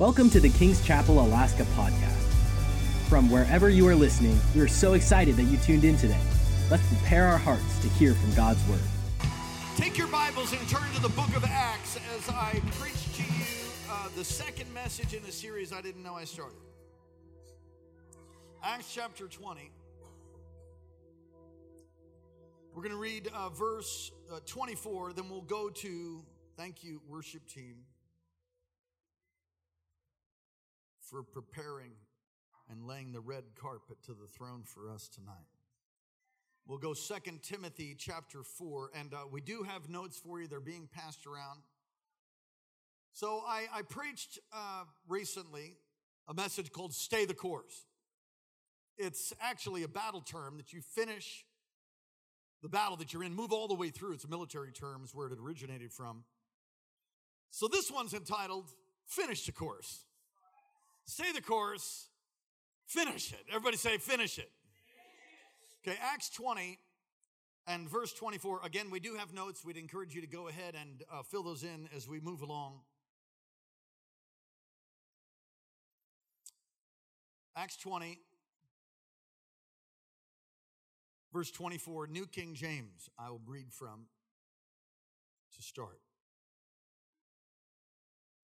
Welcome to the King's Chapel Alaska podcast. From wherever you are listening, we are so excited that you tuned in today. Let's prepare our hearts to hear from God's Word. Take your Bibles and turn to the book of Acts as I preach to you uh, the second message in the series I didn't know I started. Acts chapter 20. We're going to read uh, verse uh, 24, then we'll go to, thank you, worship team, for preparing and laying the red carpet to the throne for us tonight. We'll go Second Timothy chapter 4, and uh, we do have notes for you. They're being passed around. So I, I preached uh, recently a message called Stay the Course. It's actually a battle term that you finish the battle that you're in, move all the way through. It's a military term, is where it originated from. So this one's entitled Finish the Course. Stay the course, finish it. Everybody say, finish it. Okay, Acts 20 and verse 24. Again, we do have notes. We'd encourage you to go ahead and uh, fill those in as we move along. Acts 20, verse 24, New King James, I will read from to start.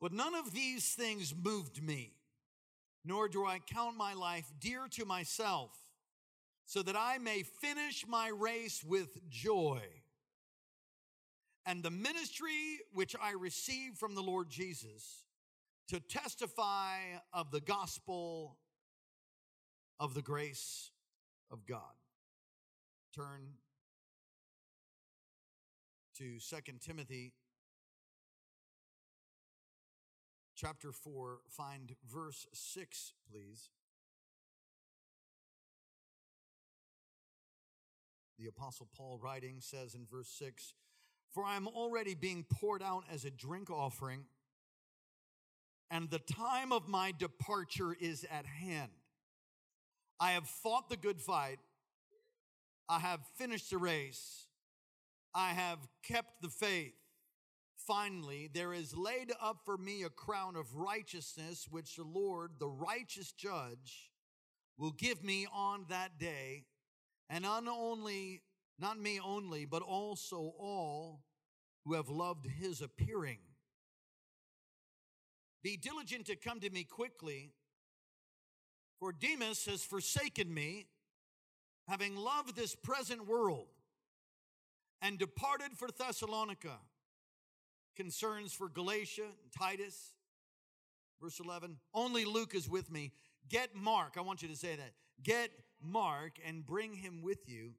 But none of these things moved me, nor do I count my life dear to myself, so that I may finish my race with joy and the ministry which I received from the Lord Jesus to testify of the gospel of the grace of God. Turn to Second Timothy chapter 4, find verse 6, please. The Apostle Paul writing says in verse 6 For I am already being poured out as a drink offering, and the time of my departure is at hand. I have fought the good fight, I have finished the race, I have kept the faith. Finally, there is laid up for me a crown of righteousness, which the Lord, the righteous judge, will give me on that day, and not only, not me only, but also all who have loved his appearing. Be diligent to come to me quickly, for Demas has forsaken me, having loved this present world, and departed for Thessalonica Crescens for Galatia and Titus. Verse 11, only Luke is with me. Get Mark, I want you to say that. Get Mark and bring him with you,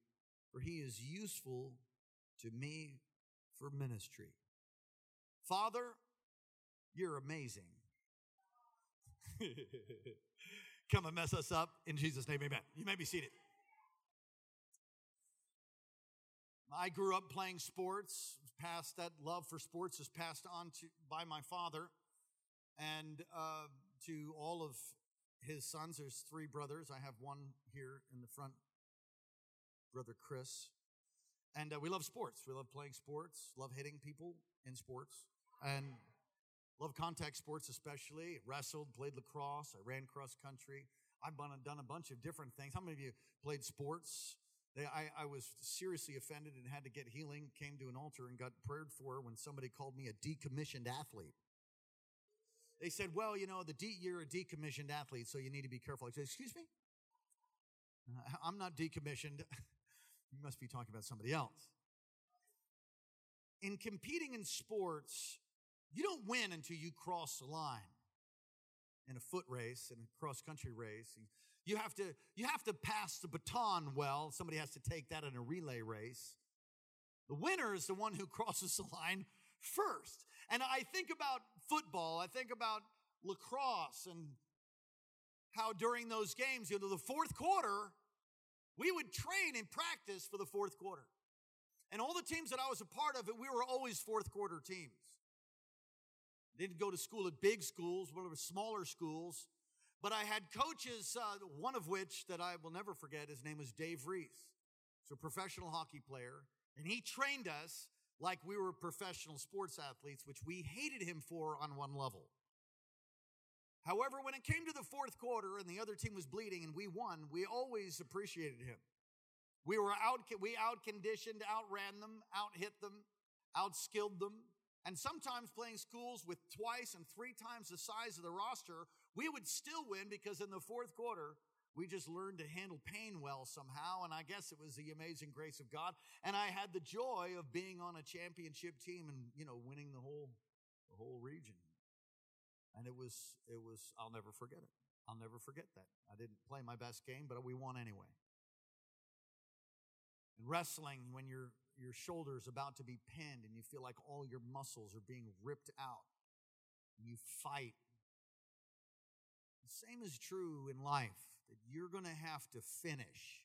for he is useful to me for ministry. Father, you're amazing. Come and mess us up. In Jesus' name, amen. You may be seated. I grew up playing sports. Passed that love for sports is passed on to by my father, and uh, to all of his sons. There's three brothers. I have one here in the front, brother Chris, and uh, we love sports. We love playing sports. Love hitting people in sports, and love contact sports especially. Wrestled, played lacrosse. I ran cross country. I've done a bunch of different things. How many of you played sports? I, I was seriously offended and had to get healing, came to an altar and got prayed for when somebody called me a decommissioned athlete. They said, well, you know, the D, you're a decommissioned athlete, so you need to be careful. I said, excuse me? Uh, I'm not decommissioned. you must be talking about somebody else. In competing in sports, you don't win until you cross the line. In a foot race, in a cross country race, you have to, you have to pass the baton well. Somebody has to take that in a relay race. The winner is the one who crosses the line first. And I think about football, I think about lacrosse and how during those games, you know, the fourth quarter, we would train and practice for the fourth quarter. And all the teams that I was a part of we were always fourth quarter teams. Didn't go to school at big schools, of the smaller schools. But I had coaches, uh, one of which that I will never forget, his name was Dave Reese. He's a professional hockey player, and he trained us like we were professional sports athletes, which we hated him for on one level. However, when it came to the fourth quarter and the other team was bleeding and we won, we always appreciated him. We were out, we out conditioned, outran them, out hit them, outskilled them. And sometimes playing schools with twice and three times the size of the roster, we would still win because in the fourth quarter, we just learned to handle pain well somehow. And I guess it was the amazing grace of God. And I had the joy of being on a championship team and, you know, winning the whole, the whole region. And it was, it was, I'll never forget it. I'll never forget that. I didn't play my best game, but we won anyway. In wrestling, when your, your shoulder is about to be pinned and you feel like all your muscles are being ripped out, you fight. The same is true in life, that you're going to have to finish.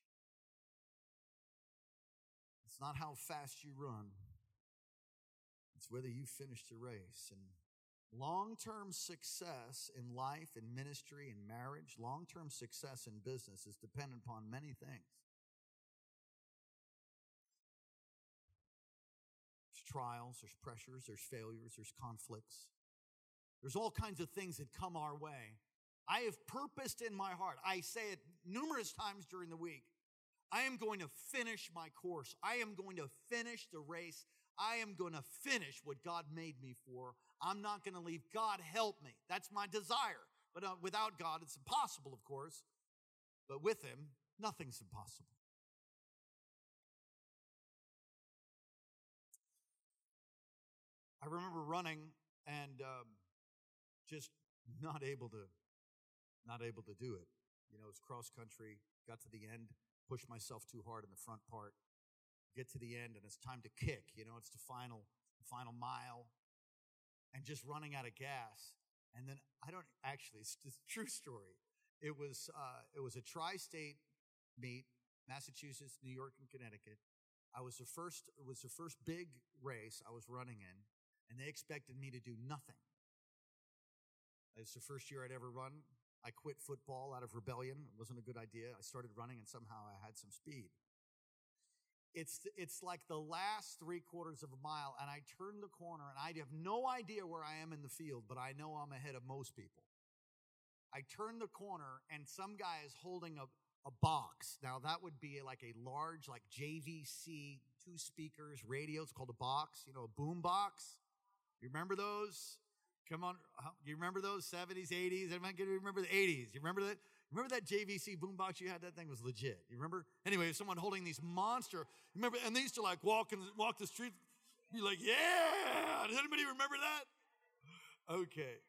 It's not how fast you run, it's whether you finish the race. And long term success in life, in ministry, in marriage, long term success in business is dependent upon many things. There's trials, there's pressures, there's failures, there's conflicts. There's all kinds of things that come our way. I have purposed in my heart, I say it numerous times during the week. I am going to finish my course. I am going to finish the race. I am going to finish what God made me for. I'm not going to leave. God help me. That's my desire. But uh, without God, it's impossible, of course. But with Him, nothing's impossible. I remember running and um, just not able to, not able to do it. You know, it's cross country. Got to the end, pushed myself too hard in the front part. Get to the end, and it's time to kick. You know, it's the final, final mile, and just running out of gas. And then I don't actually. It's just true story. It was uh, it was a tri-state meet, Massachusetts, New York, and Connecticut. I was the first. It was the first big race I was running in and they expected me to do nothing. It's the first year I'd ever run. I quit football out of rebellion. It wasn't a good idea. I started running and somehow I had some speed. It's, it's like the last three quarters of a mile, and I turn the corner and I have no idea where I am in the field, but I know I'm ahead of most people. I turn the corner and some guy is holding a, a box. Now that would be like a large, like JVC, two speakers, radio. It's called a box, you know, a boom box. You remember those? Come on, you remember those 70s, 80s? Everyone can remember the 80s. You remember that? Remember that JVC boombox you had? That thing was legit. You remember? Anyway, someone holding these monster. Remember? And they used to like walk and walk the street, be like, "Yeah!" Does anybody remember that? Okay.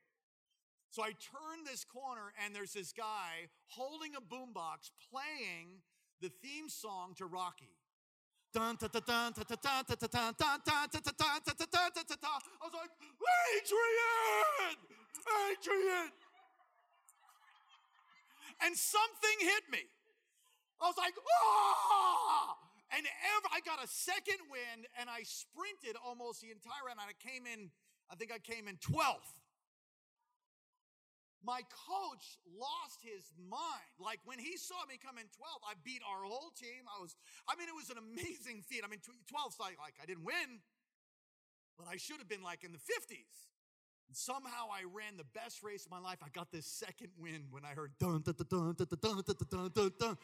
So I turn this corner and there's this guy holding a boombox playing the theme song to Rocky. I was like, Adrian! Adrian! And something hit me. I was like, ah! And ever, I got a second wind and I sprinted almost the entire round. And I came in, I think I came in 12th my coach lost his mind. Like when he saw me come in 12, I beat our whole team. I was, I mean, it was an amazing feat. I mean, 12's like, like I didn't win, but I should have been like in the 50s. Somehow I ran the best race of my life. I got this second win when I heard dun dun dun dun dun dun dun dun dun.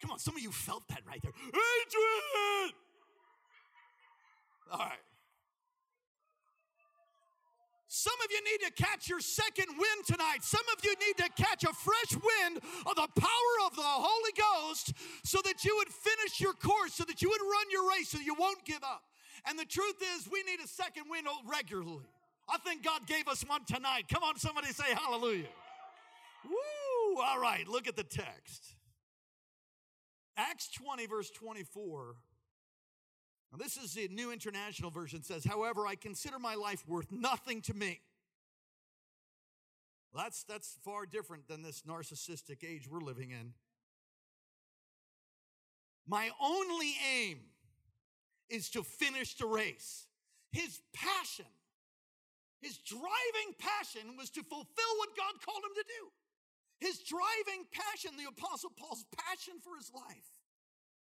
Come on, some of you felt that right there. Adrian! All right. Some of you need to catch your second wind tonight. Some of you need to catch a fresh wind of the power of the Holy Ghost so that you would finish your course, so that you would run your race, so you won't give up. And the truth is, we need a second wind regularly. I think God gave us one tonight. Come on, somebody say hallelujah. Woo! All right, look at the text. Acts 20, verse 24 now, this is the New International Version says, however, I consider my life worth nothing to me. Well, that's, that's far different than this narcissistic age we're living in. My only aim is to finish the race. His passion, his driving passion was to fulfill what God called him to do. His driving passion, the Apostle Paul's passion for his life,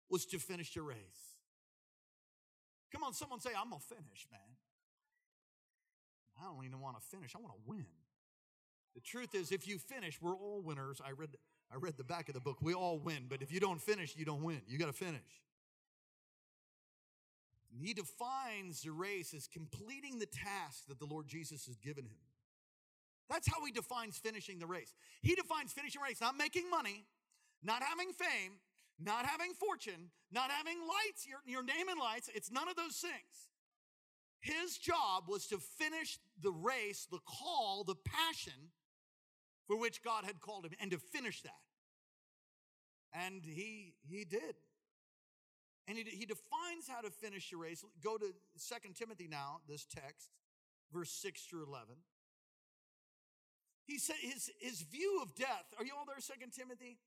was to finish the race. Come on, someone say, I'm going to finish, man. I don't even want to finish. I want to win. The truth is, if you finish, we're all winners. I read, I read the back of the book. We all win, but if you don't finish, you don't win. You got to finish. He defines the race as completing the task that the Lord Jesus has given him. That's how he defines finishing the race. He defines finishing race, not making money, not having fame, not having fortune, not having lights, your, your name in lights. It's none of those things. His job was to finish the race, the call, the passion for which God had called him, and to finish that. And he, he did. And he, he defines how to finish the race. Go to Second Timothy now, this text, verse 6 through 11. He said his, his view of death. Are you all there, Second Timothy?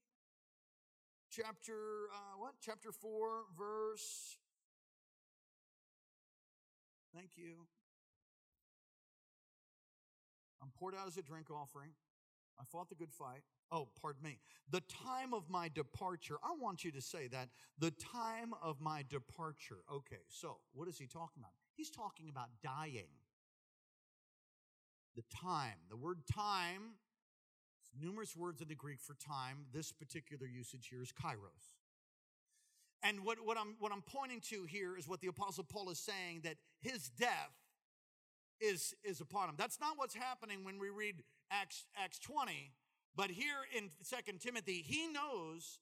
Chapter uh, what? Chapter 4, verse. Thank you. I'm poured out as a drink offering. I fought the good fight. Oh, pardon me. The time of my departure. I want you to say that. The time of my departure. Okay, so what is he talking about? He's talking about dying the time. The word time, numerous words in the Greek for time. This particular usage here is kairos. And what, what, I'm, what I'm pointing to here is what the Apostle Paul is saying that his death is, is upon him. That's not what's happening when we read Acts, Acts 20, but here in Second Timothy, he knows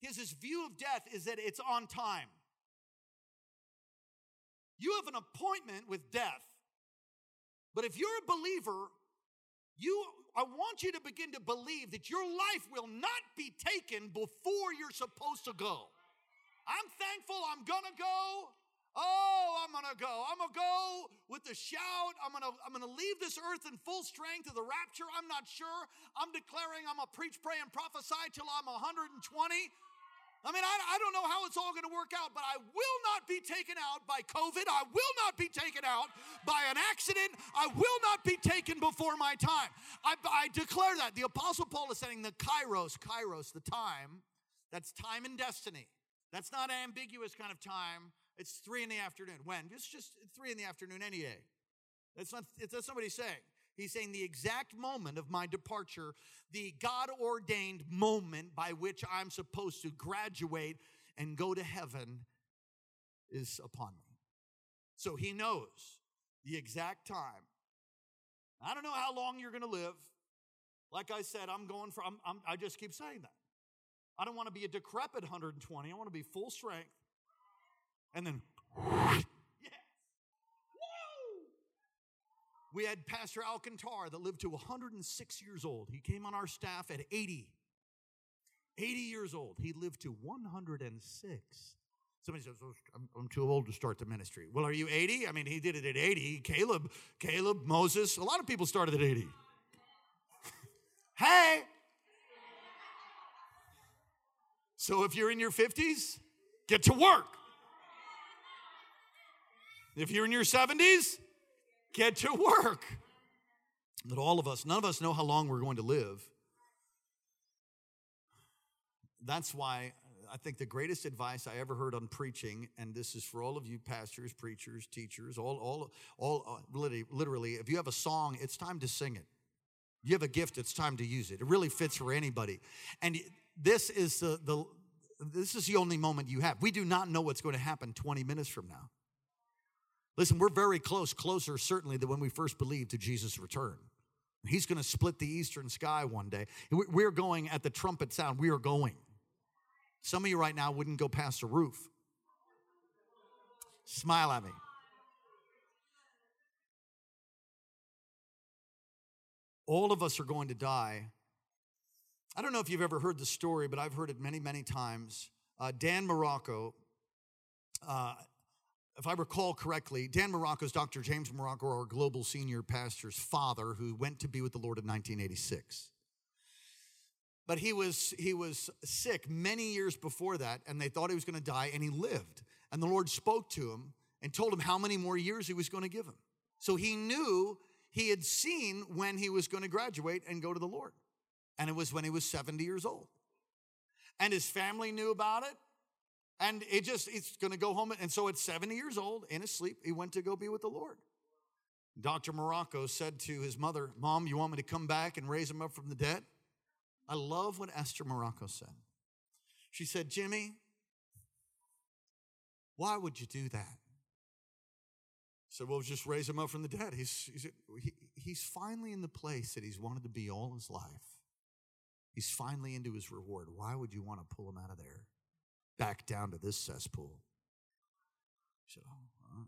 his, his view of death is that it's on time. You have an appointment with death. But if you're a believer, you I want you to begin to believe that your life will not be taken before you're supposed to go. I'm thankful I'm gonna go. Oh, I'm gonna go. I'm gonna go with the shout. I'm gonna, I'm gonna leave this earth in full strength of the rapture. I'm not sure. I'm declaring I'm gonna preach, pray, and prophesy till I'm 120. I mean, I, I don't know how it's all to work out, but I will not be taken out by COVID. I will not be taken out by an accident. I will not be taken before my time. I, I declare that. The Apostle Paul is saying the kairos, kairos, the time, that's time and destiny. That's not an ambiguous kind of time. It's three in the afternoon. When? It's just three in the afternoon any day. That's not, that's what he's saying. He's saying the exact moment of my departure, the God ordained moment by which I'm supposed to graduate and go to heaven is upon me. So he knows the exact time. I don't know how long you're going to live. Like I said, I'm going for, I'm, I'm, I just keep saying that. I don't want to be a decrepit 120. I want to be full strength. And then We had Pastor Alcantar that lived to 106 years old. He came on our staff at 80. 80 years old. He lived to 106. Somebody says, oh, I'm, I'm, too old to start the ministry. Well, are you 80? I mean, he did it at 80. Caleb, Caleb, Moses, a lot of people started at 80. hey! So if you're in your 50s, get to work. If you're in your 70s, Get to work. That all of us, none of us know how long we're going to live. That's why I think the greatest advice I ever heard on preaching, and this is for all of you pastors, preachers, teachers, all, all, all, uh, literally, literally, if you have a song, it's time to sing it. You have a gift, it's time to use it. It really fits for anybody. And this is the, the this is the only moment you have. We do not know what's going to happen 20 minutes from now. Listen, we're very close, closer certainly than when we first believed to Jesus' return. He's going to split the eastern sky one day. We're going at the trumpet sound. We are going. Some of you right now wouldn't go past the roof. Smile at me. All of us are going to die. I don't know if you've ever heard the story, but I've heard it many, many times. Uh, Dan Marocco, uh, if I recall correctly, Dan Marocco's Dr. James Marocco, our global senior pastor's father, who went to be with the Lord in 1986. But he was, he was sick many years before that, and they thought he was going to die, and he lived. And the Lord spoke to him and told him how many more years he was going to give him. So he knew he had seen when he was going to graduate and go to the Lord. And it was when he was 70 years old. And his family knew about it. And it just, it's going to go home. And so at 70 years old, in his sleep, he went to go be with the Lord. Dr. Marocco said to his mother, Mom, you want me to come back and raise him up from the dead? I love what Esther Marocco said. She said, Jimmy, why would you do that? I said, Well, just raise him up from the dead. He's, he's, he, he's finally in the place that he's wanted to be all his life. He's finally into his reward. Why would you want to pull him out of there? Back down to this cesspool. Oh,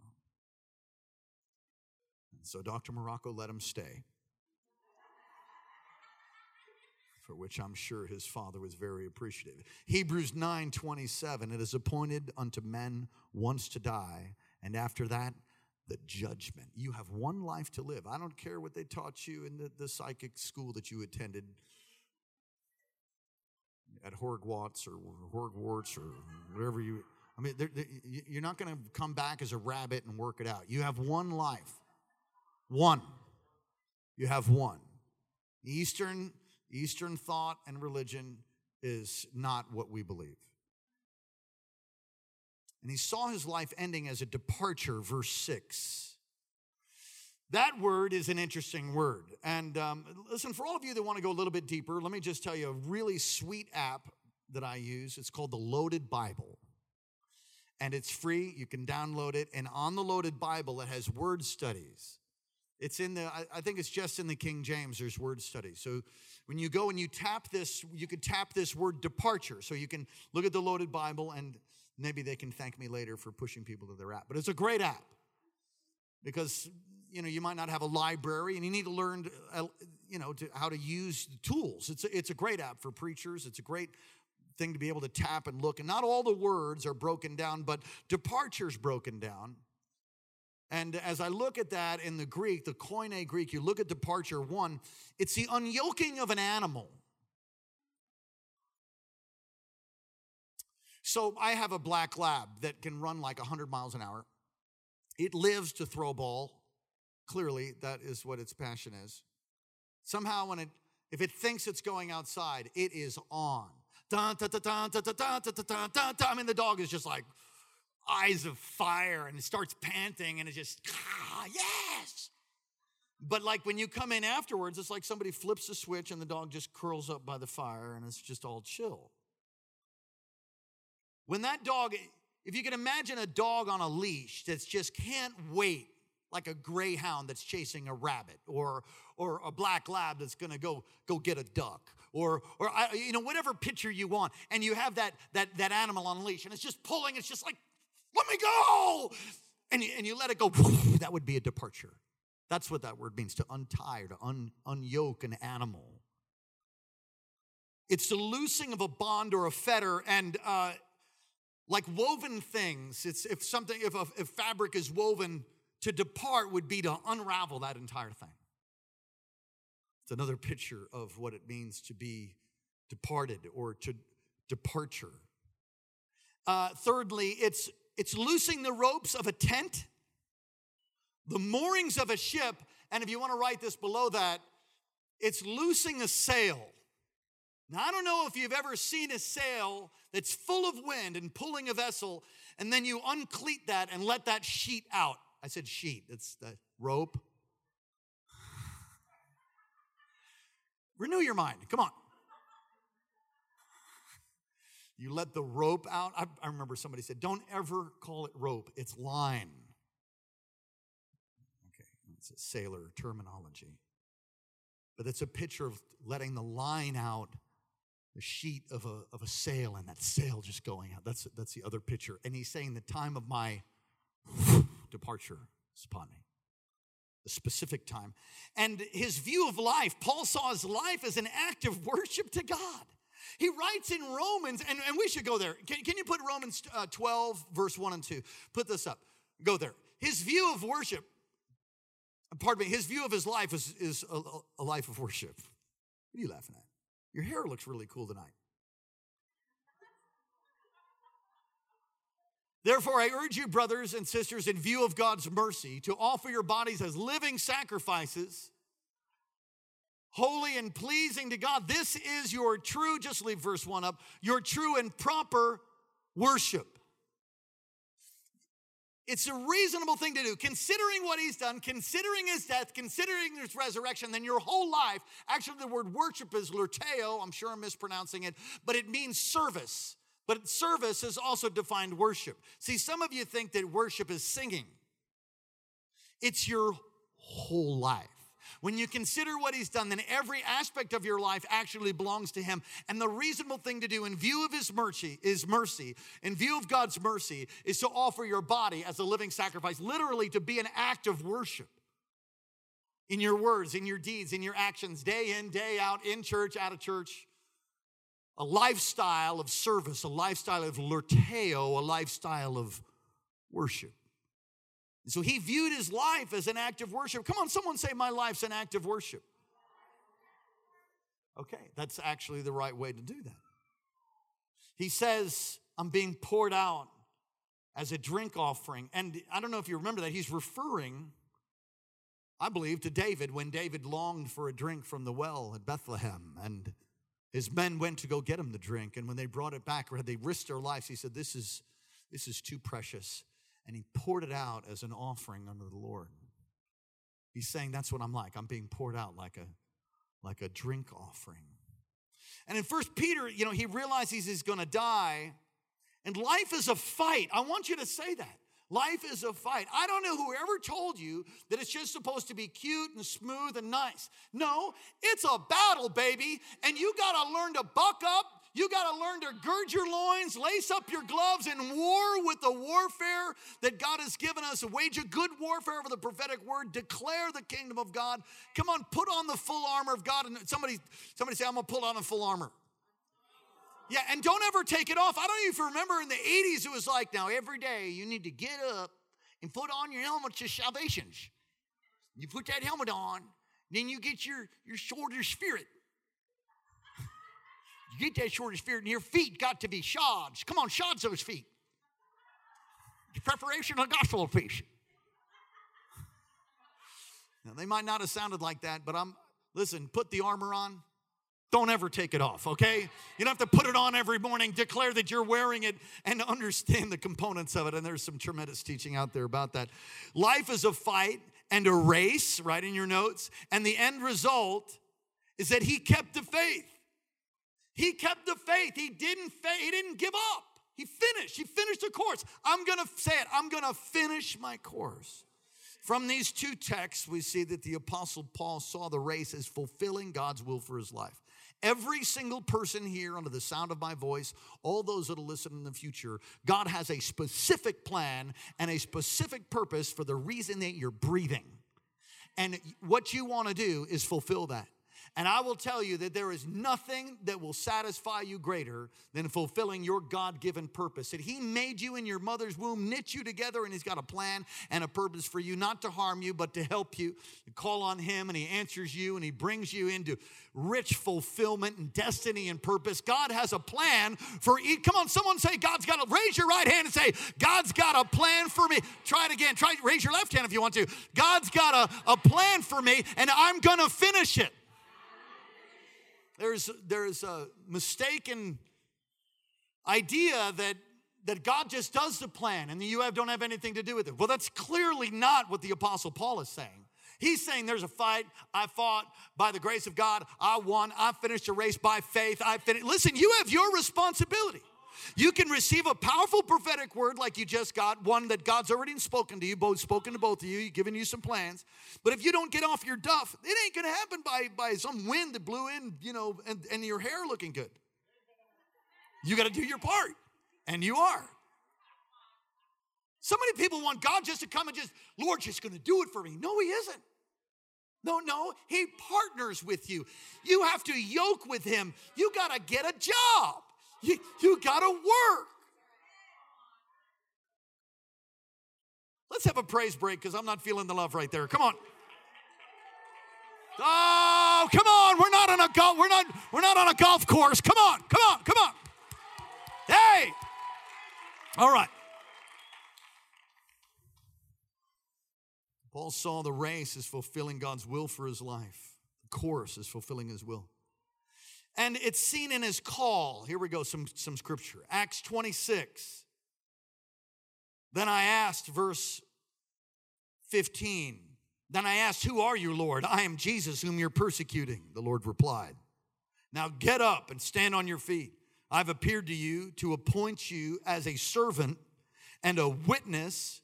And so Dr. Marocco let him stay. For which I'm sure his father was very appreciative. Hebrews 9 27, it is appointed unto men once to die, and after that, the judgment. You have one life to live. I don't care what they taught you in the, the psychic school that you attended at Hogwarts or Hogwarts or whatever you. I mean, they're, they're, you're not going to come back as a rabbit and work it out. You have one life. One. You have one. Eastern Eastern thought and religion is not what we believe. And he saw his life ending as a departure, verse 6. That word is an interesting word. And um, listen, for all of you that want to go a little bit deeper, let me just tell you a really sweet app that I use. It's called the Loaded Bible. And it's free. You can download it. And on the Loaded Bible, it has word studies. It's in the, I think it's just in the King James, there's word studies. So when you go and you tap this, you could tap this word departure. So you can look at the loaded Bible and maybe they can thank me later for pushing people to their app. But it's a great app because you know you might not have a library and you need to learn uh, you know to, how to use the tools. It's a, it's a great app for preachers. It's a great thing to be able to tap and look. And not all the words are broken down, but departure's broken down. And as I look at that in the Greek, the Koine Greek, you look at departure one, it's the unyoking of an animal. So I have a black lab that can run like 100 miles an hour. It lives to throw a ball. Clearly, that is what its passion is. Somehow, when it, if it thinks it's going outside, it is on. I mean, the dog is just like, eyes of fire and it starts panting and it just, ah, yes. But like when you come in afterwards, it's like somebody flips a switch and the dog just curls up by the fire and it's just all chill. When that dog, if you can imagine a dog on a leash that just can't wait, like a greyhound that's chasing a rabbit, or or a black lab that's going to go go get a duck, or or you know whatever picture you want, and you have that that that animal on leash, and it's just pulling. It's just like let me go. And you, and you let it go. That would be a departure. That's what that word means to untie or to un, unyoke an animal. It's the loosing of a bond or a fetter, and uh, like woven things. It's if something, if, a, if fabric is woven, to depart would be to unravel that entire thing. It's another picture of what it means to be departed or to departure. Uh, thirdly, it's it's loosing the ropes of a tent, the moorings of a ship, and if you want to write this below that, it's loosing a sail. Now, I don't know if you've ever seen a sail that's full of wind and pulling a vessel, and then you uncleat that and let that sheet out. I said sheet, that's the rope. Renew your mind. Come on. You let the rope out. I, I remember somebody said, don't ever call it rope, it's line. Okay, it's a sailor terminology. But it's a picture of letting the line out, the sheet of a, of a sail, and that sail just going out. That's, that's the other picture. And he's saying, the time of my departure is upon me the specific time. And his view of life, Paul saw his life as an act of worship to God. He writes in Romans, and, and we should go there. Can, can you put Romans uh, 12, verse 1 and 2? Put this up. Go there. His view of worship, pardon me, his view of his life is, is a, a life of worship. What are you laughing at? Your hair looks really cool tonight. Therefore, I urge you, brothers and sisters, in view of God's mercy, to offer your bodies as living sacrifices holy and pleasing to God. This is your true, just leave verse 1 up, your true and proper worship. it's a reasonable thing to do. Considering what he's done, considering his death, considering his resurrection, then your whole life, actually, the word worship is lurteo. I'm sure I'm mispronouncing it, but it means service. But service is also defined worship. See, some of you think that worship is singing, it's your whole life. When you consider what he's done, then every aspect of your life actually belongs to him. And the reasonable thing to do in view of his mercy is mercy. In view of God's mercy is to offer your body as a living sacrifice, literally to be an act of worship. In your words, in your deeds, in your actions, day in, day out, in church, out of church. A lifestyle of service, a lifestyle of lurteo, a lifestyle of worship. So he viewed his life as an act of worship. Come on, someone say, My life's an act of worship. Okay, that's actually the right way to do that. He says, I'm being poured out as a drink offering. And I don't know if you remember that, he's referring, I believe, to David when David longed for a drink from the well at Bethlehem. And his men went to go get him the drink. And when they brought it back, or had they risked their lives, he said, This is, this is too precious and he poured it out as an offering unto the Lord. He's saying that's what I'm like. I'm being poured out like a like a drink offering. And in First Peter, you know, he realizes he's going to die, and life is a fight. I want you to say that. Life is a fight. I don't know whoever told you that it's just supposed to be cute and smooth and nice. No, it's a battle, baby, and you got to learn to buck up you got to learn to gird your loins, lace up your gloves, and war with the warfare that God has given us. Wage a good warfare over the prophetic word. Declare the kingdom of God. Come on, put on the full armor of God. And somebody, somebody say, I'm gonna pull on the full armor. Yeah, and don't ever take it off. I don't even remember in the 80s, it was like, now every day you need to get up and put on your helmet of salvation. You put that helmet on, then you get your, your sword spirit. You get that of spirit, and your feet got to be shods. Come on, shods those feet. Preparation of gospel peace. Now, they might not have sounded like that, but I'm, listen, put the armor on. Don't ever take it off, okay? You don't have to put it on every morning, declare that you're wearing it, and understand the components of it. And there's some tremendous teaching out there about that. Life is a fight and a race, right in your notes. And the end result is that he kept the faith. He kept the faith. He didn't fa- he didn't give up. He finished. He finished the course. I'm going to say it. I'm going to finish my course. From these two texts, we see that the Apostle Paul saw the race as fulfilling God's will for his life. Every single person here, under the sound of my voice, all those that'll listen in the future, God has a specific plan and a specific purpose for the reason that you're breathing. And what you want to do is fulfill that. And I will tell you that there is nothing that will satisfy you greater than fulfilling your God given purpose. That He made you in your mother's womb, knit you together, and He's got a plan and a purpose for you, not to harm you, but to help you. You call on Him, and He answers you, and He brings you into rich fulfillment and destiny and purpose. God has a plan for each. Come on, someone say, God's got a, raise your right hand and say, God's got a plan for me. Try it again. Try, raise your left hand if you want to. God's got a, a plan for me, and I'm going to finish it. There's, there's a mistaken idea that, that God just does the plan and you have, don't have anything to do with it. Well, that's clearly not what the Apostle Paul is saying. He's saying there's a fight. I fought by the grace of God. I won. I finished the race by faith. I finished. Listen, you have your responsibility. You can receive a powerful prophetic word like you just got, one that God's already spoken to you, both spoken to both of you, giving you some plans. But if you don't get off your duff, it ain't gonna happen by, by some wind that blew in, you know, and, and your hair looking good. You gotta do your part, and you are. So many people want God just to come and just, Lord, just gonna do it for me. No, He isn't. No, no, He partners with you. You have to yoke with Him. You gotta get a job. You, you got to work. Let's have a praise break because I'm not feeling the love right there. Come on. Oh, come on. We're not on a golf, we're not, we're not on a golf course. Come on, come on, come on. Hey. All right. Paul saw the race as fulfilling God's will for his life. The course is fulfilling his will. And it's seen in his call. Here we go, some, some scripture. Acts 26. Then I asked, verse 15, then I asked, Who are you, Lord? I am Jesus, whom you're persecuting. The Lord replied, Now get up and stand on your feet. I've appeared to you to appoint you as a servant and a witness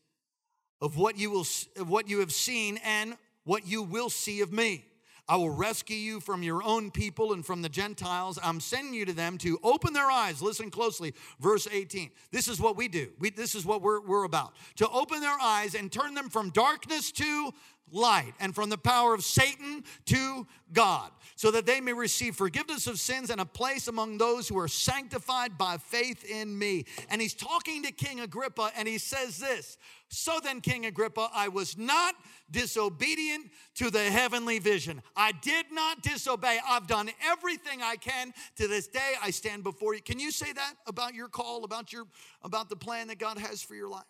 of what you will of what you have seen and what you will see of me. I will rescue you from your own people and from the Gentiles. I'm sending you to them to open their eyes. Listen closely, verse 18. This is what we do. We, this is what we're, we're about. To open their eyes and turn them from darkness to light and from the power of Satan to God, so that they may receive forgiveness of sins and a place among those who are sanctified by faith in me. And he's talking to King Agrippa and he says this So then, King Agrippa, I was not disobedient to the heavenly vision. I did not disobey. I've done everything I can to this day. I stand before you. Can you say that about your call, about your about the plan that God has for your life?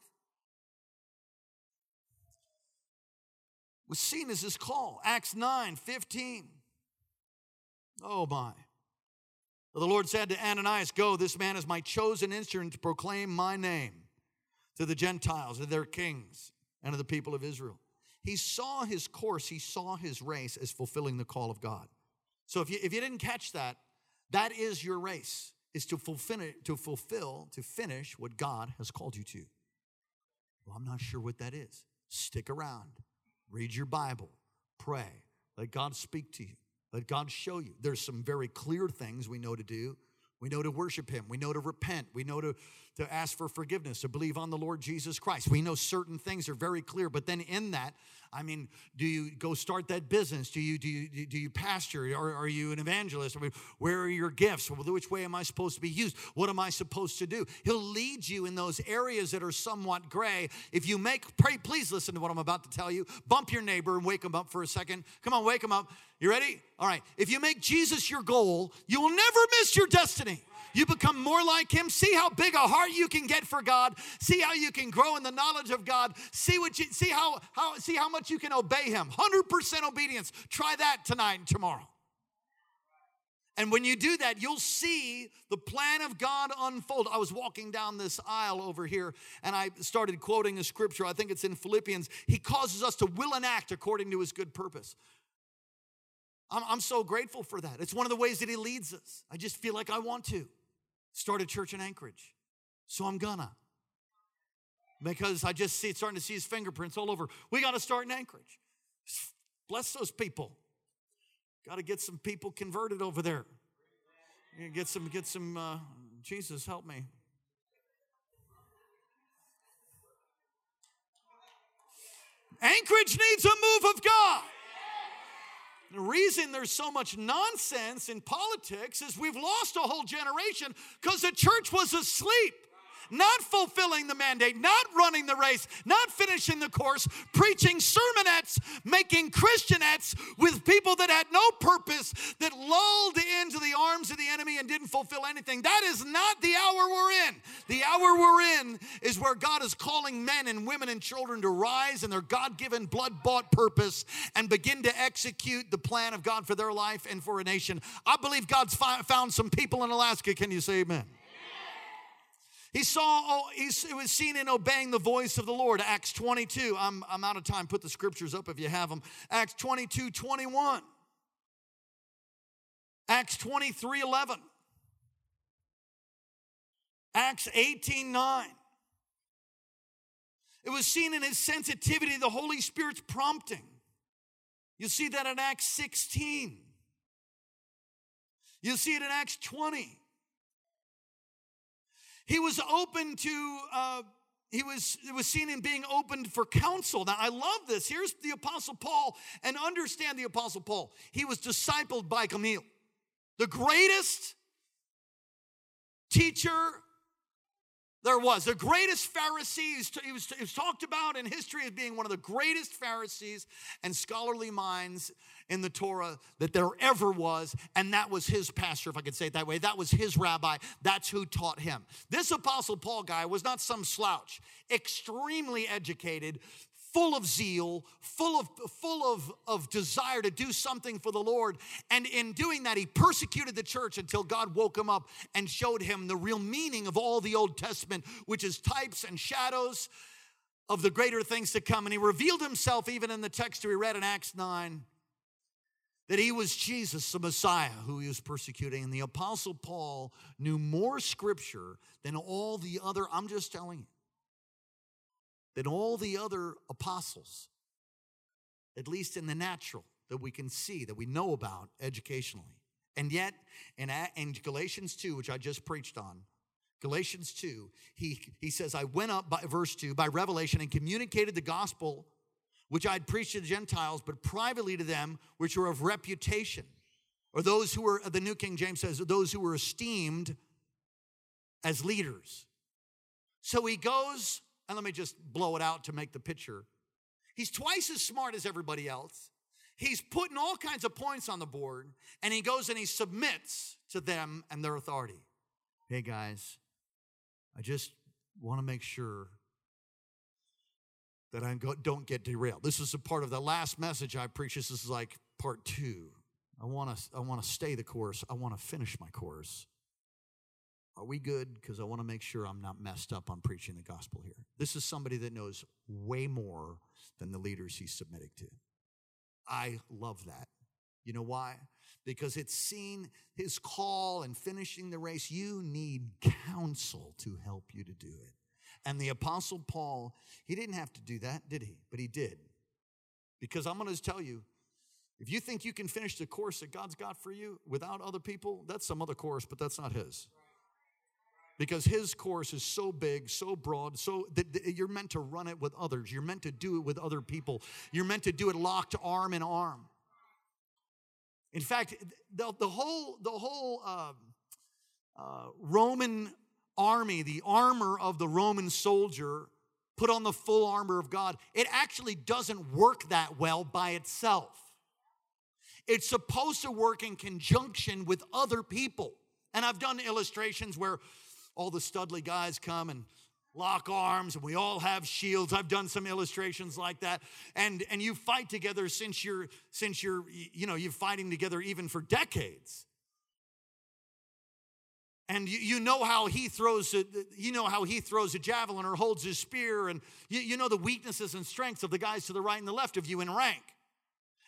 was seen as his call. Acts 9 15. Oh my. The Lord said to Ananias, Go, this man is my chosen instrument to proclaim my name to the Gentiles, to their kings, and to the people of Israel. He saw his course, he saw his race as fulfilling the call of God. So if you, if you didn't catch that, that is your race, is to fulfill, to fulfill, to finish what God has called you to. Well, I'm not sure what that is. Stick around. Read your Bible, pray, let God speak to you, let God show you. There's some very clear things we know to do. We know to worship Him. We know to repent. We know to, to ask for forgiveness, to believe on the Lord Jesus Christ. We know certain things are very clear, but then in that, I mean, do you go start that business? Do you do you do you pastor? Or are you an evangelist? I mean, where are your gifts? Which way am I supposed to be used? What am I supposed to do? He'll lead you in those areas that are somewhat gray. If you make pray, please listen to what I'm about to tell you. Bump your neighbor and wake him up for a second. Come on, wake him up. You ready? All right. If you make Jesus your goal, you will never miss your destiny. You become more like him. See how big a heart you can get for God. See how you can grow in the knowledge of God. See what you see how how see how much you can obey him. 100% obedience. Try that tonight and tomorrow. And when you do that, you'll see the plan of God unfold. I was walking down this aisle over here and I started quoting a scripture. I think it's in Philippians. He causes us to will and act according to his good purpose. I'm, I'm so grateful for that. It's one of the ways that he leads us. I just feel like I want to start a church in Anchorage. So I'm gonna. Because I just see starting to see his fingerprints all over. We got to start in Anchorage. Bless those people. Got to get some people converted over there. Get some, get some, uh, Jesus, help me. Anchorage needs a move of God. The reason there's so much nonsense in politics is we've lost a whole generation because the church was asleep not fulfilling the mandate, not running the race, not finishing the course, preaching sermonettes, making Christianettes with people that had no purpose, that lulled into the arms of the enemy and didn't fulfill anything. That is not the hour we're in. The hour we're in is where God is calling men and women and children to rise in their God given, blood bought purpose and begin to execute the plan of God for their life and for a nation. I believe God's found some people in Alaska. Can you say amen? He saw, oh, he was seen in obeying the voice of the Lord. Acts 22. I'm, I'm out of time. Put the scriptures up if you have them. Acts 22, 21. Acts 23, 11. Acts 18, 9. It was seen in his sensitivity, the Holy Spirit's prompting. You'll see that in Acts 16. You'll see it in Acts 20. He was open to, uh, he was, was seen in being opened for counsel. Now, I love this. Here's the Apostle Paul, and understand the Apostle Paul. He was discipled by Gamaliel, the greatest teacher there was. The greatest Pharisees, he was, he was talked about in history as being one of the greatest Pharisees and scholarly minds in the Torah that there ever was, and that was his pastor, if I could say it that way. That was his rabbi. That's who taught him. This Apostle Paul guy was not some slouch, extremely educated, full of zeal, full of full of, of desire to do something for the Lord. And in doing that, he persecuted the church until God woke him up and showed him the real meaning of all the Old Testament, which is types and shadows of the greater things to come. And he revealed himself even in the text we read in Acts 9 that he was Jesus, the Messiah, who he was persecuting. And the Apostle Paul knew more scripture than all the other, I'm just telling you, than all the other apostles, at least in the natural that we can see, that we know about educationally. And yet, in, in Galatians 2, which I just preached on, Galatians 2, he, he says, I went up by verse 2 by revelation and communicated the gospel which I'd preached to the Gentiles, but privately to them which were of reputation, or those who were, the New King James says, those who were esteemed as leaders. So he goes, and let me just blow it out to make the picture. He's twice as smart as everybody else. He's putting all kinds of points on the board, and he goes and he submits to them and their authority. Hey guys, I just want to make sure that I don't get derailed. This is a part of the last message I preached. This is like part two. I want to I want to stay the course. I want to finish my course. Are we good? Because I want to make sure I'm not messed up on preaching the gospel here. This is somebody that knows way more than the leaders he's submitting to. I love that. You know why? Because it's seen his call and finishing the race. You need counsel to help you to do it. And the Apostle Paul, he didn't have to do that, did he? But he did. Because I'm going to tell you, if you think you can finish the course that God's got for you without other people, that's some other course, but that's not his. Because his course is so big, so broad, so that you're meant to run it with others. You're meant to do it with other people. You're meant to do it locked arm in arm. In fact, the, the whole, the whole uh, uh, Roman army, the armor of the Roman soldier, put on the full armor of God, it actually doesn't work that well by itself. It's supposed to work in conjunction with other people. And I've done illustrations where all the studly guys come and lock arms and we all have shields. I've done some illustrations like that. And and you fight together since you're since you're you know you're fighting together even for decades. And you, you know how he throws a, you know how he throws a javelin or holds his spear and you, you know the weaknesses and strengths of the guys to the right and the left of you in rank.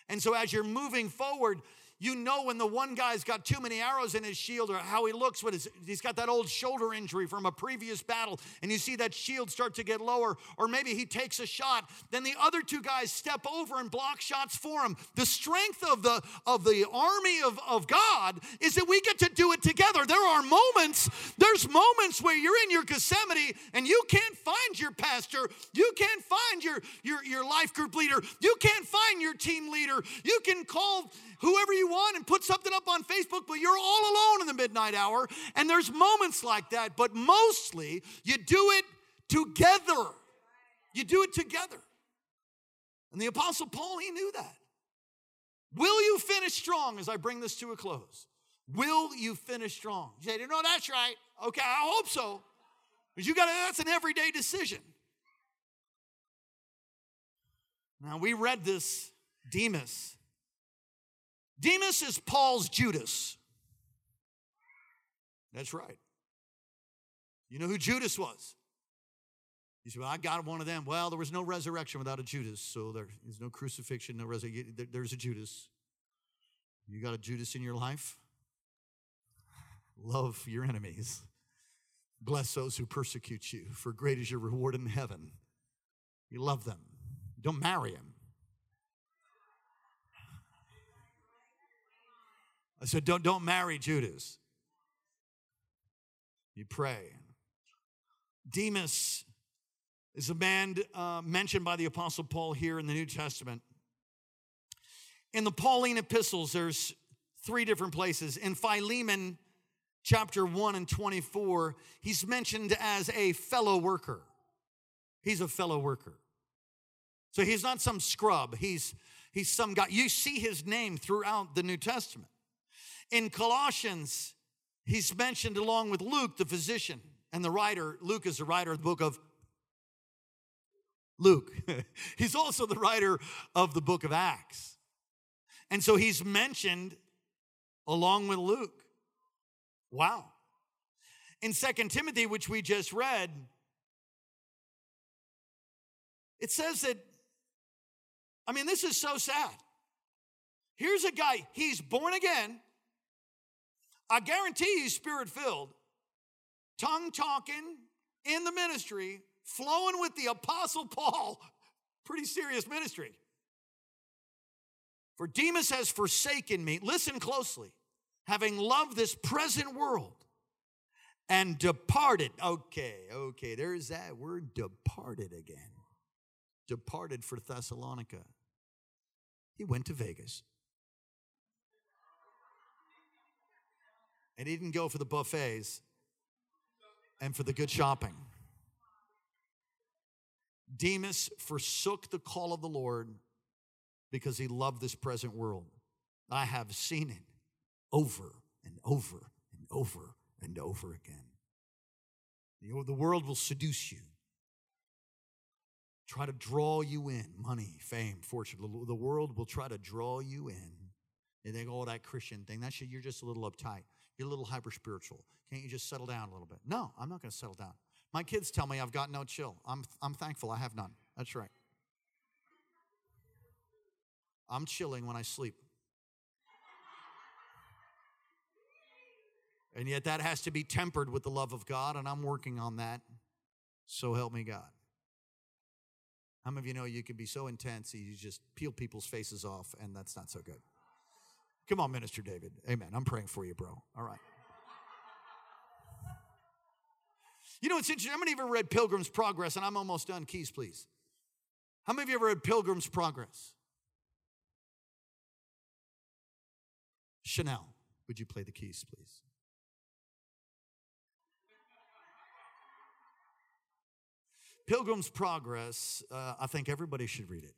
And so as you're moving forward you know when the one guy's got too many arrows in his shield or how he looks when he's got that old shoulder injury from a previous battle and you see that shield start to get lower or maybe he takes a shot. Then the other two guys step over and block shots for him. The strength of the of the army of, of god is that we get to do it together. There are moments there's moments where you're in your gethsemane and you can't find your pastor. You can't find your your, your life group leader. You can't find your team leader. You can call whoever you want and put something up on Facebook, but you're all alone in the midnight hour. And there's moments like that, but mostly you do it together. You do it together. And the Apostle Paul, he knew that. Will you finish strong as I bring this to a close? Will you finish strong? You say, no, that's right. Okay, I hope so. Because you got to, that's an everyday decision. Now, we read this, Demas. Demas is Paul's Judas. That's right. You know who Judas was? You say, Well, I got one of them. Well, there was no resurrection without a Judas, so there's no crucifixion, no resurrection. There's a Judas. You got a Judas in your life? Love your enemies. Bless those who persecute you, for great is your reward in heaven. You love them. Don't marry them. I said, don't, don't marry Judas. You pray. Demas is a man uh, mentioned by the Apostle Paul here in the New Testament. In the Pauline epistles, there's three different places. In Philemon, chapter 1 and 24, he's mentioned as a fellow worker. He's a fellow worker. So he's not some scrub, he's, he's some guy. You see his name throughout the New Testament. In Colossians, he's mentioned along with Luke, the physician, and the writer. Luke is the writer of the book of Luke. he's also the writer of the book of Acts. And so he's mentioned along with Luke. Wow. In Second Timothy, which we just read, it says that, I mean, this is so sad. Here's a guy, he's born again. I guarantee he's spirit filled, tongue talking in the ministry, flowing with the Apostle Paul. Pretty serious ministry. For Demas has forsaken me. Listen closely. Having loved this present world and departed. Okay, okay, there's that word departed again. Departed for Thessalonica. He went to Vegas. And he didn't go for the buffets and for the good shopping. Demas forsook the call of the Lord because he loved this present world. I have seen it over and over and over and over again. The world will seduce you, try to draw you in money, fame, fortune. The world will try to draw you in. And think, oh, that Christian thing, that's you're just a little uptight. You're a little hyper spiritual. Can't you just settle down a little bit? No, I'm not going to settle down. My kids tell me I've got no chill. I'm, I'm thankful I have none. That's right. I'm chilling when I sleep. And yet that has to be tempered with the love of God, and I'm working on that. So help me God. How many of you know you can be so intense you just peel people's faces off, and that's not so good? Come on, Minister David. Amen. I'm praying for you, bro. All right. You know, it's interesting. How many of you ever read Pilgrim's Progress? And I'm almost done. Keys, please. How many of you ever read Pilgrim's Progress? Chanel, would you play the keys, please? Pilgrim's Progress, uh, I think everybody should read it.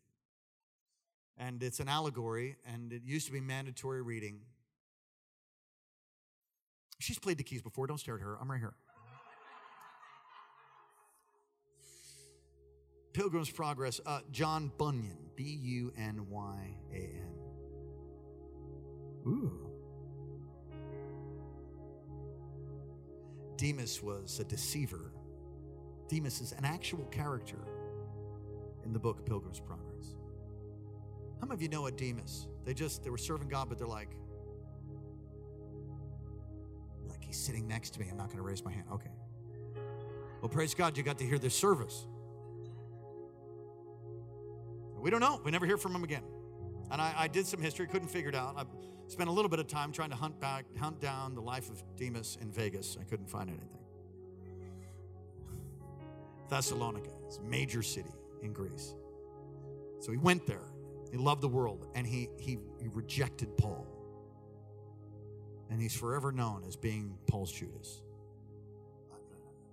And it's an allegory, and it used to be mandatory reading. She's played the keys before. Don't stare at her. I'm right here. Pilgrim's Progress, uh, John Bunyan, B U N Y A N. Ooh. Demas was a deceiver. Demas is an actual character in the book Pilgrim's Progress. How many of you know a Demas? They just they were serving God, but they're like, like he's sitting next to me. I'm not going to raise my hand. Okay. Well, praise God, you got to hear this service. We don't know. We never hear from him again. And I, I, did some history, couldn't figure it out. I spent a little bit of time trying to hunt back, hunt down the life of Demas in Vegas. I couldn't find anything. Thessalonica, it's a major city in Greece. So he went there. He loved the world, and he he, he rejected Paul. And he's forever known as being Paul's Judas.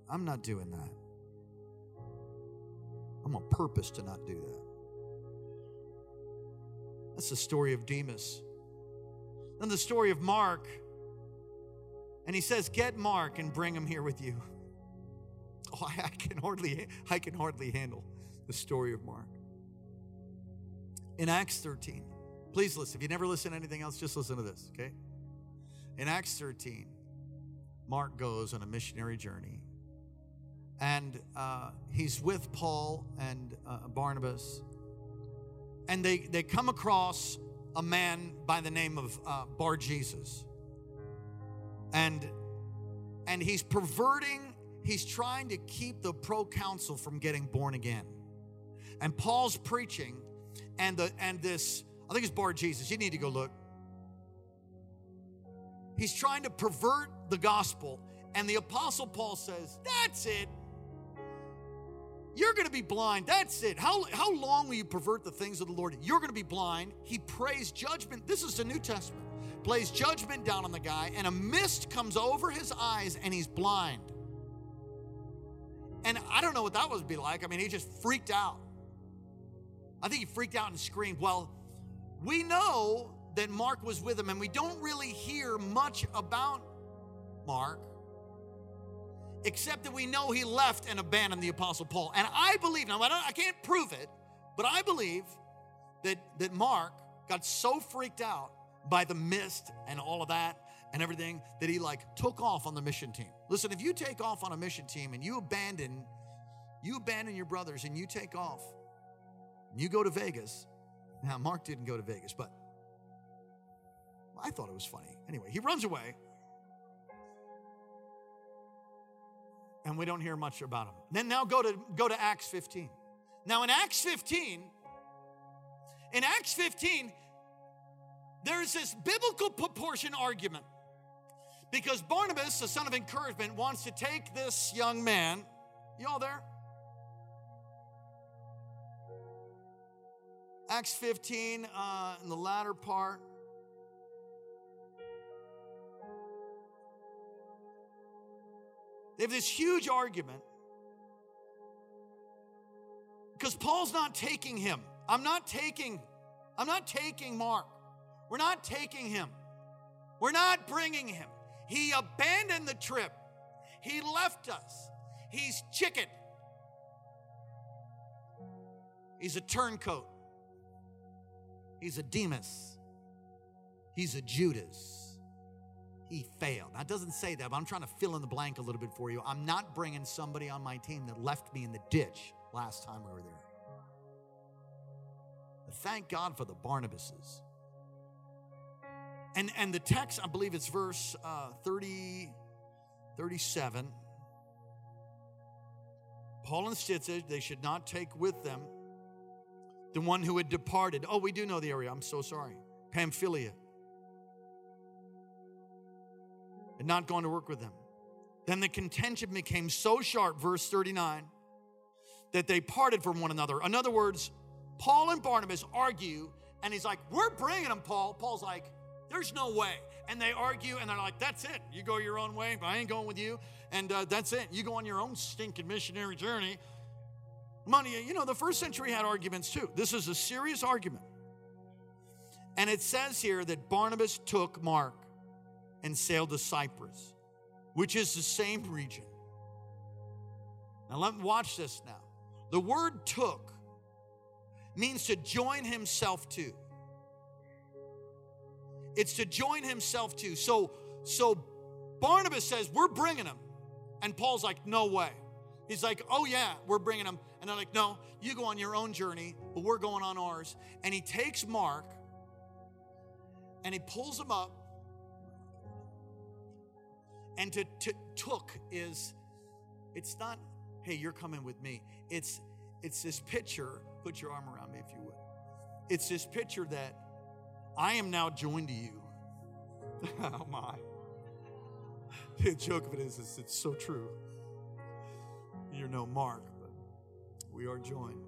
I'm not doing that. I'm on purpose to not do that. That's the story of Demas. Then the story of Mark. And he says, Get Mark and bring him here with you. Oh, I can hardly, I can hardly handle the story of Mark. In Acts 13, please listen. If you never listen to anything else, just listen to this, okay? In Acts 13, Mark goes on a missionary journey. And uh, he's with Paul and uh, Barnabas and they, they come across a man by the name of uh, Bar Jesus. And, and he's perverting, he's trying to keep the proconsul from getting born again. And Paul's preaching, and, the, and this, I think it's Bar Jesus, you need to go look. He's trying to pervert the gospel. And the apostle Paul says, That's it. You're going to be blind. That's it. How, how long will you pervert the things of the Lord? You're going to be blind. He prays judgment. This is the New Testament. Plays judgment down on the guy, and a mist comes over his eyes, and he's blind. And I don't know what that would be like. I mean, he just freaked out. I think he freaked out and screamed. Well, we know that Mark was with him, and we don't really hear much about Mark except that we know he left and abandoned the Apostle Paul. And I believe, now I, I can't prove it, but I believe that, that Mark got so freaked out by the mist and all of that and everything that he like took off on the mission team. Listen, if you take off on a mission team and you abandon you abandon your brothers and you take off you go to Vegas. Now Mark didn't go to Vegas, but I thought it was funny. Anyway, he runs away. And we don't hear much about him. Then now go to go to Acts 15. Now in Acts 15, in Acts 15, there's this biblical proportion argument because Barnabas, the son of encouragement, wants to take this young man. You all there? Acts 15, uh, in the latter part. They have this huge argument because Paul's not taking him. I'm not taking, I'm not taking Mark. We're not taking him. We're not bringing him. He abandoned the trip. He left us. He's chicken. He's a turncoat. He's a Demas. He's a Judas. He failed. Now, it doesn't say that, but I'm trying to fill in the blank a little bit for you. I'm not bringing somebody on my team that left me in the ditch last time we were there. But thank God for the Barnabases. And, and the text, I believe it's verse uh, 30, 37. Paul and Stitze, they should not take with them the one who had departed. Oh, we do know the area. I'm so sorry. Pamphylia. And not going to work with them. Then the contention became so sharp, verse 39, that they parted from one another. In other words, Paul and Barnabas argue, and he's like, We're bringing them, Paul. Paul's like, There's no way. And they argue, and they're like, That's it. You go your own way, but I ain't going with you. And uh, that's it. You go on your own stinking missionary journey. Money, you know, the first century had arguments too. This is a serious argument. And it says here that Barnabas took Mark and sailed to Cyprus, which is the same region. Now, let me watch this now. The word took means to join himself to. It's to join himself to. So, so Barnabas says, We're bringing him. And Paul's like, No way. He's like, Oh, yeah, we're bringing him. And they're like, No, you go on your own journey, but we're going on ours. And he takes Mark and he pulls him up. And to, to took is, it's not, hey, you're coming with me. It's it's this picture, put your arm around me if you would. It's this picture that I am now joined to you. oh my. The joke of it is, is it's so true. You're no Mark, we are joined.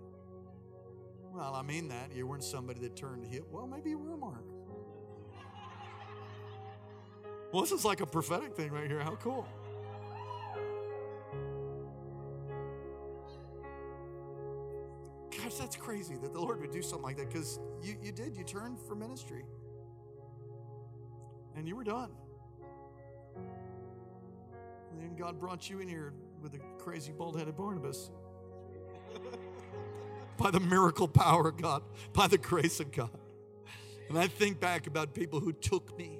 Well, I mean that. You weren't somebody that turned hip. Well, maybe you were Mark. Well, this is like a prophetic thing right here. How cool. Gosh, that's crazy that the Lord would do something like that because you, you did. You turned for ministry and you were done. And then God brought you in here with a crazy bald headed Barnabas. By the miracle power of God, by the grace of God. And I think back about people who took me.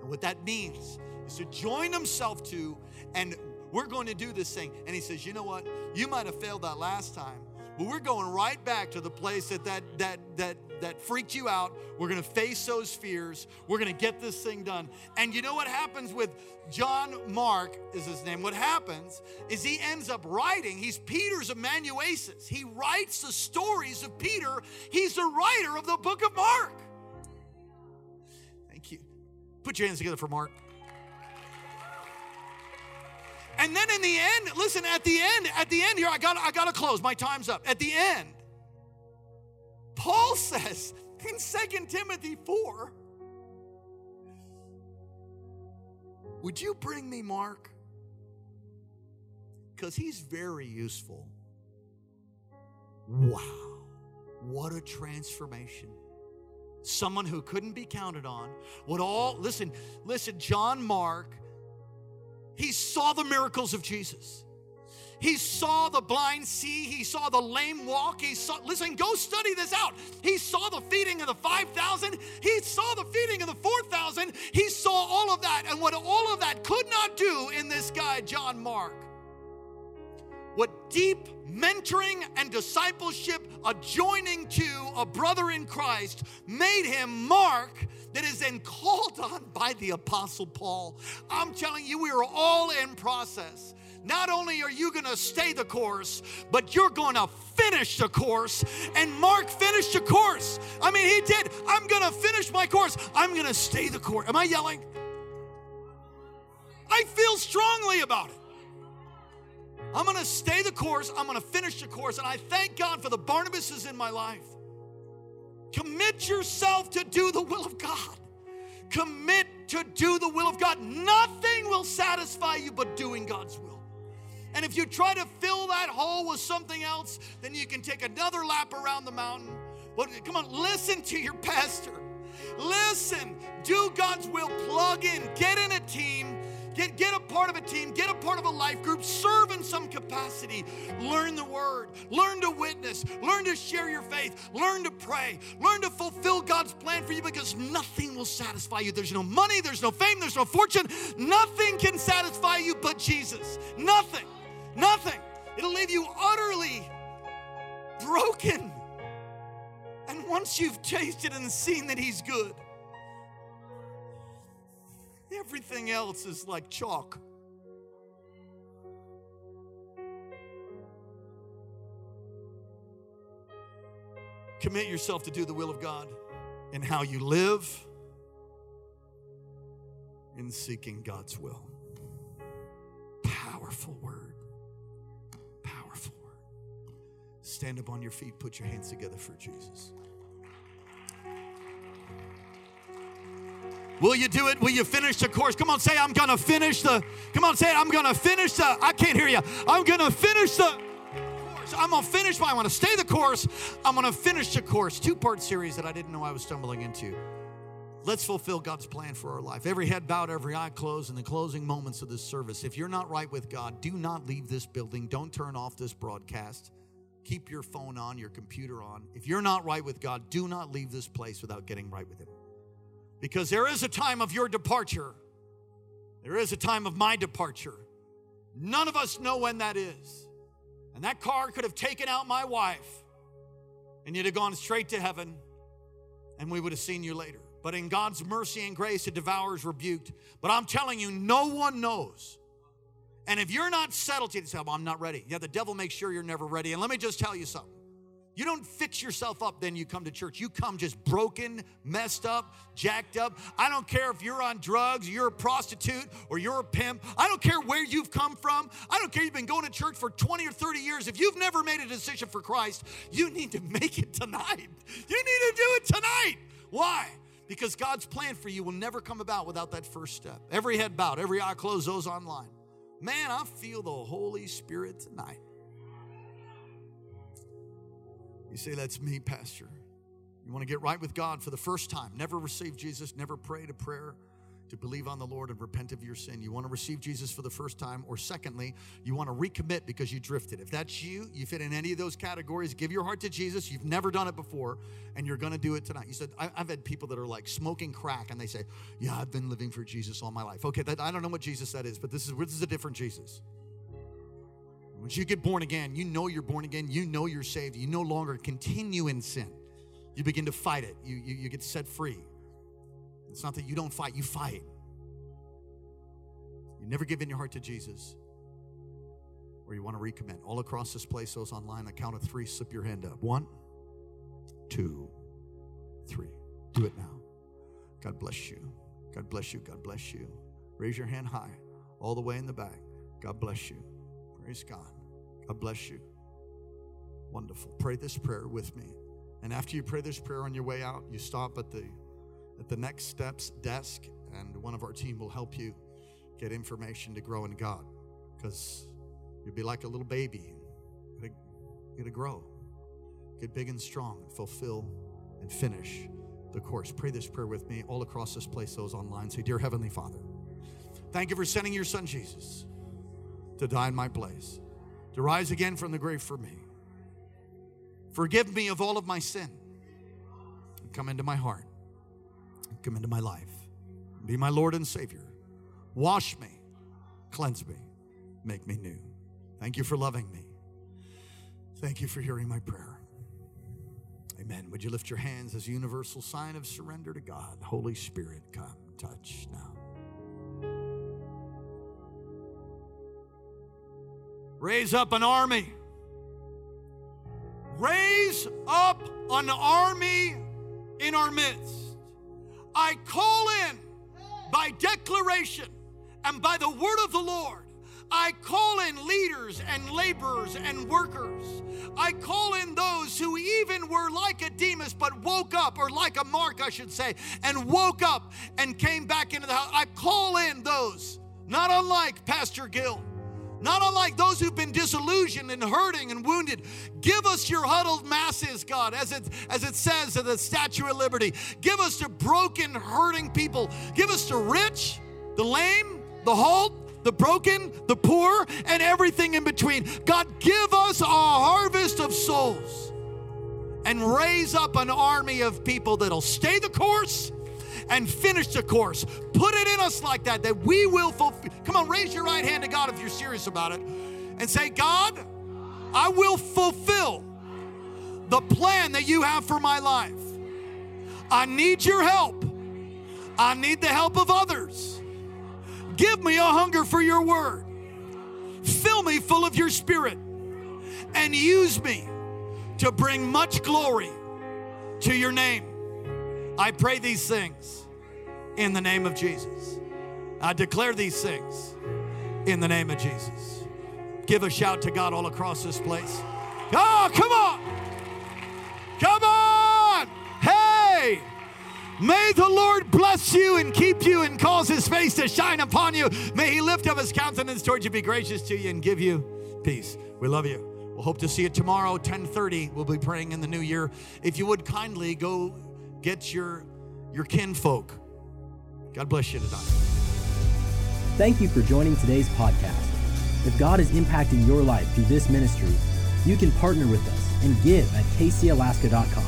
And what that means is to join himself to, and we're going to do this thing. And he says, you know what? You might have failed that last time. But we're going right back to the place that that that that that freaked you out. We're going to face those fears. We're going to get this thing done. And you know what happens with John Mark is his name. What happens is he ends up writing. He's Peter's amanuensis. He writes the stories of Peter. He's the writer of the book of Mark. Thank you. Put your hands together for Mark. And then in the end, listen, at the end, at the end here, I got I gotta close. My time's up. At the end, Paul says in Second Timothy 4, would you bring me Mark? Because he's very useful. Wow. What a transformation. Someone who couldn't be counted on. Would all listen, listen, John Mark He saw the miracles of Jesus. He saw the blind see. He saw the lame walk. He saw, listen, go study this out. He saw the feeding of the 5,000. He saw the feeding of the 4,000. He saw all of that. And what all of that could not do in this guy, John Mark, what deep mentoring and discipleship, adjoining to a brother in Christ, made him Mark that is then called on by the Apostle Paul. I'm telling you, we are all in process. Not only are you going to stay the course, but you're going to finish the course. And Mark finished the course. I mean, he did. I'm going to finish my course. I'm going to stay the course. Am I yelling? I feel strongly about it. I'm going to stay the course. I'm going to finish the course. And I thank God for the Barnabases in my life. Commit yourself to do the will of God. Commit to do the will of God. Nothing will satisfy you but doing God's will. And if you try to fill that hole with something else, then you can take another lap around the mountain. But come on, listen to your pastor. Listen, do God's will, plug in, get in a team Get, get a part of a team, get a part of a life group, serve in some capacity, learn the word, learn to witness, learn to share your faith, learn to pray, learn to fulfill God's plan for you because nothing will satisfy you. There's no money, there's no fame, there's no fortune. Nothing can satisfy you but Jesus. Nothing. Nothing. It'll leave you utterly broken. And once you've tasted and seen that He's good, Everything else is like chalk. Commit yourself to do the will of God in how you live in seeking God's will. Powerful word. Stand up on your feet, put your hands together for Jesus. Will you do it? Will you finish the course? Come on, say, I'm to finish the. Come on, say, I'm to finish the. I can't hear you. I'm to finish the course. I'm to finish, but I want to stay the course. I'm to finish the course. Two part series that I didn't know I was stumbling into. Let's fulfill God's plan for our life. Every head bowed, every eye closed in the closing moments of this service. If you're not right with God, do not leave this building. Don't turn off this broadcast. Keep your phone on, your computer on. If you're not right with God, do not leave this place without getting right with Him. Because there is a time of your departure, there is a time of my departure. None of us know when that is. And that car could have taken out my wife, and you'd have gone straight to heaven, and we would have seen you later. But in God's mercy and grace, it devours rebuked. But I'm telling you, no one knows. And if you're not settled, you say, well, I'm not ready. Yeah, the devil makes sure you're never ready. And let me just tell you something. You don't fix yourself up, then you come to church. You come just broken, messed up, jacked up. I don't care if you're on drugs, you're a prostitute, or you're a pimp. I don't care where you've come from. I don't care you've been going to church for 20 or 30 years. If you've never made a decision for Christ, you need to make it tonight. You need to do it tonight. Why? Because God's plan for you will never come about without that first step. Every head bowed, every eye closed, those online. Man, I feel the Holy Spirit tonight. You say, That's me, Pastor. You want to get right with God for the first time, never received Jesus, never prayed a prayer to believe on the Lord and repent of your sin. You want to receive Jesus for the first time, or secondly, you want to recommit because you drifted. If that's you, you fit in any of those categories, give your heart to Jesus. You've never done it before, and you're going to do it tonight. You said, I've had people that are like smoking crack, and they say, Yeah, I've been living for Jesus all my life. Okay, that, I don't know what Jesus that is, but this is, this is a different Jesus. Once you get born again, you know you're born again, you know you're saved, you no longer continue in sin. You begin to fight it, you, you, you get set free. It's not that you don't fight, you fight. You never give in your heart to Jesus, or you want to recommit. All across this place, those online, I count of three, slip your hand up. One, two, three. Do it now. God bless you. God bless you. God bless you. Raise your hand high, all the way in the back. God bless you. Praise God. God bless you. Wonderful. Pray this prayer with me. And after you pray this prayer on your way out, you stop at the at the next steps desk and one of our team will help you get information to grow in God because you'll be like a little baby. You gotta, grow, get big and strong, and fulfill and finish the course. Pray this prayer with me all across this place, those online. Say, Dear Heavenly Father, Thank you for sending your son Jesus to die in my place, to rise again from the grave for me. Forgive me of all of my sin. Come into my heart. Come into my life. Be my Lord and Savior. Wash me, cleanse me, make me new. Thank you for loving me. Thank you for hearing my prayer. Amen. Would you lift your hands as a universal sign of surrender to God? Holy Spirit, come, touch now. Raise up an army. Raise up an army in our midst. I call in by declaration and by the word of the Lord. I call in leaders and laborers and workers. I call in those who even were like a Demas but woke up, or like a Mark, I should say, and woke up and came back into the house. I call in those, not unlike Pastor Gill not unlike those who've been disillusioned and hurting and wounded. Give us your huddled masses, God, as it, as it says in the Statue of Liberty. Give us to broken, hurting people. Give us to rich, the lame, the halt, the broken, the poor, and everything in between. God, give us a harvest of souls and raise up an army of people that'll stay the course and finish the course. Put it in us like that, that we will fulfill. Come on, raise your right hand to God if you're serious about it and say, God, I will fulfill the plan that you have for my life. I need your help. I need the help of others. Give me a hunger for your word. Fill me full of your spirit and use me to bring much glory to your name. I pray these things in the name of Jesus. I declare these things in the name of Jesus. Give a shout to God all across this place. Oh, come on. Come on. Hey. May the Lord bless you and keep you and cause his face to shine upon you. May he lift up his countenance towards you, be gracious to you, and give you peace. We love you. We'll hope to see you tomorrow, 1030. We'll be praying in the new year. If you would kindly go get your your kinfolk. God bless you tonight. Thank you for joining today's podcast. If God is impacting your life through this ministry, you can partner with us and give at kcalaska.com.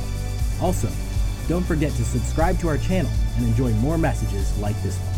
Also, don't forget to subscribe to our channel and enjoy more messages like this one.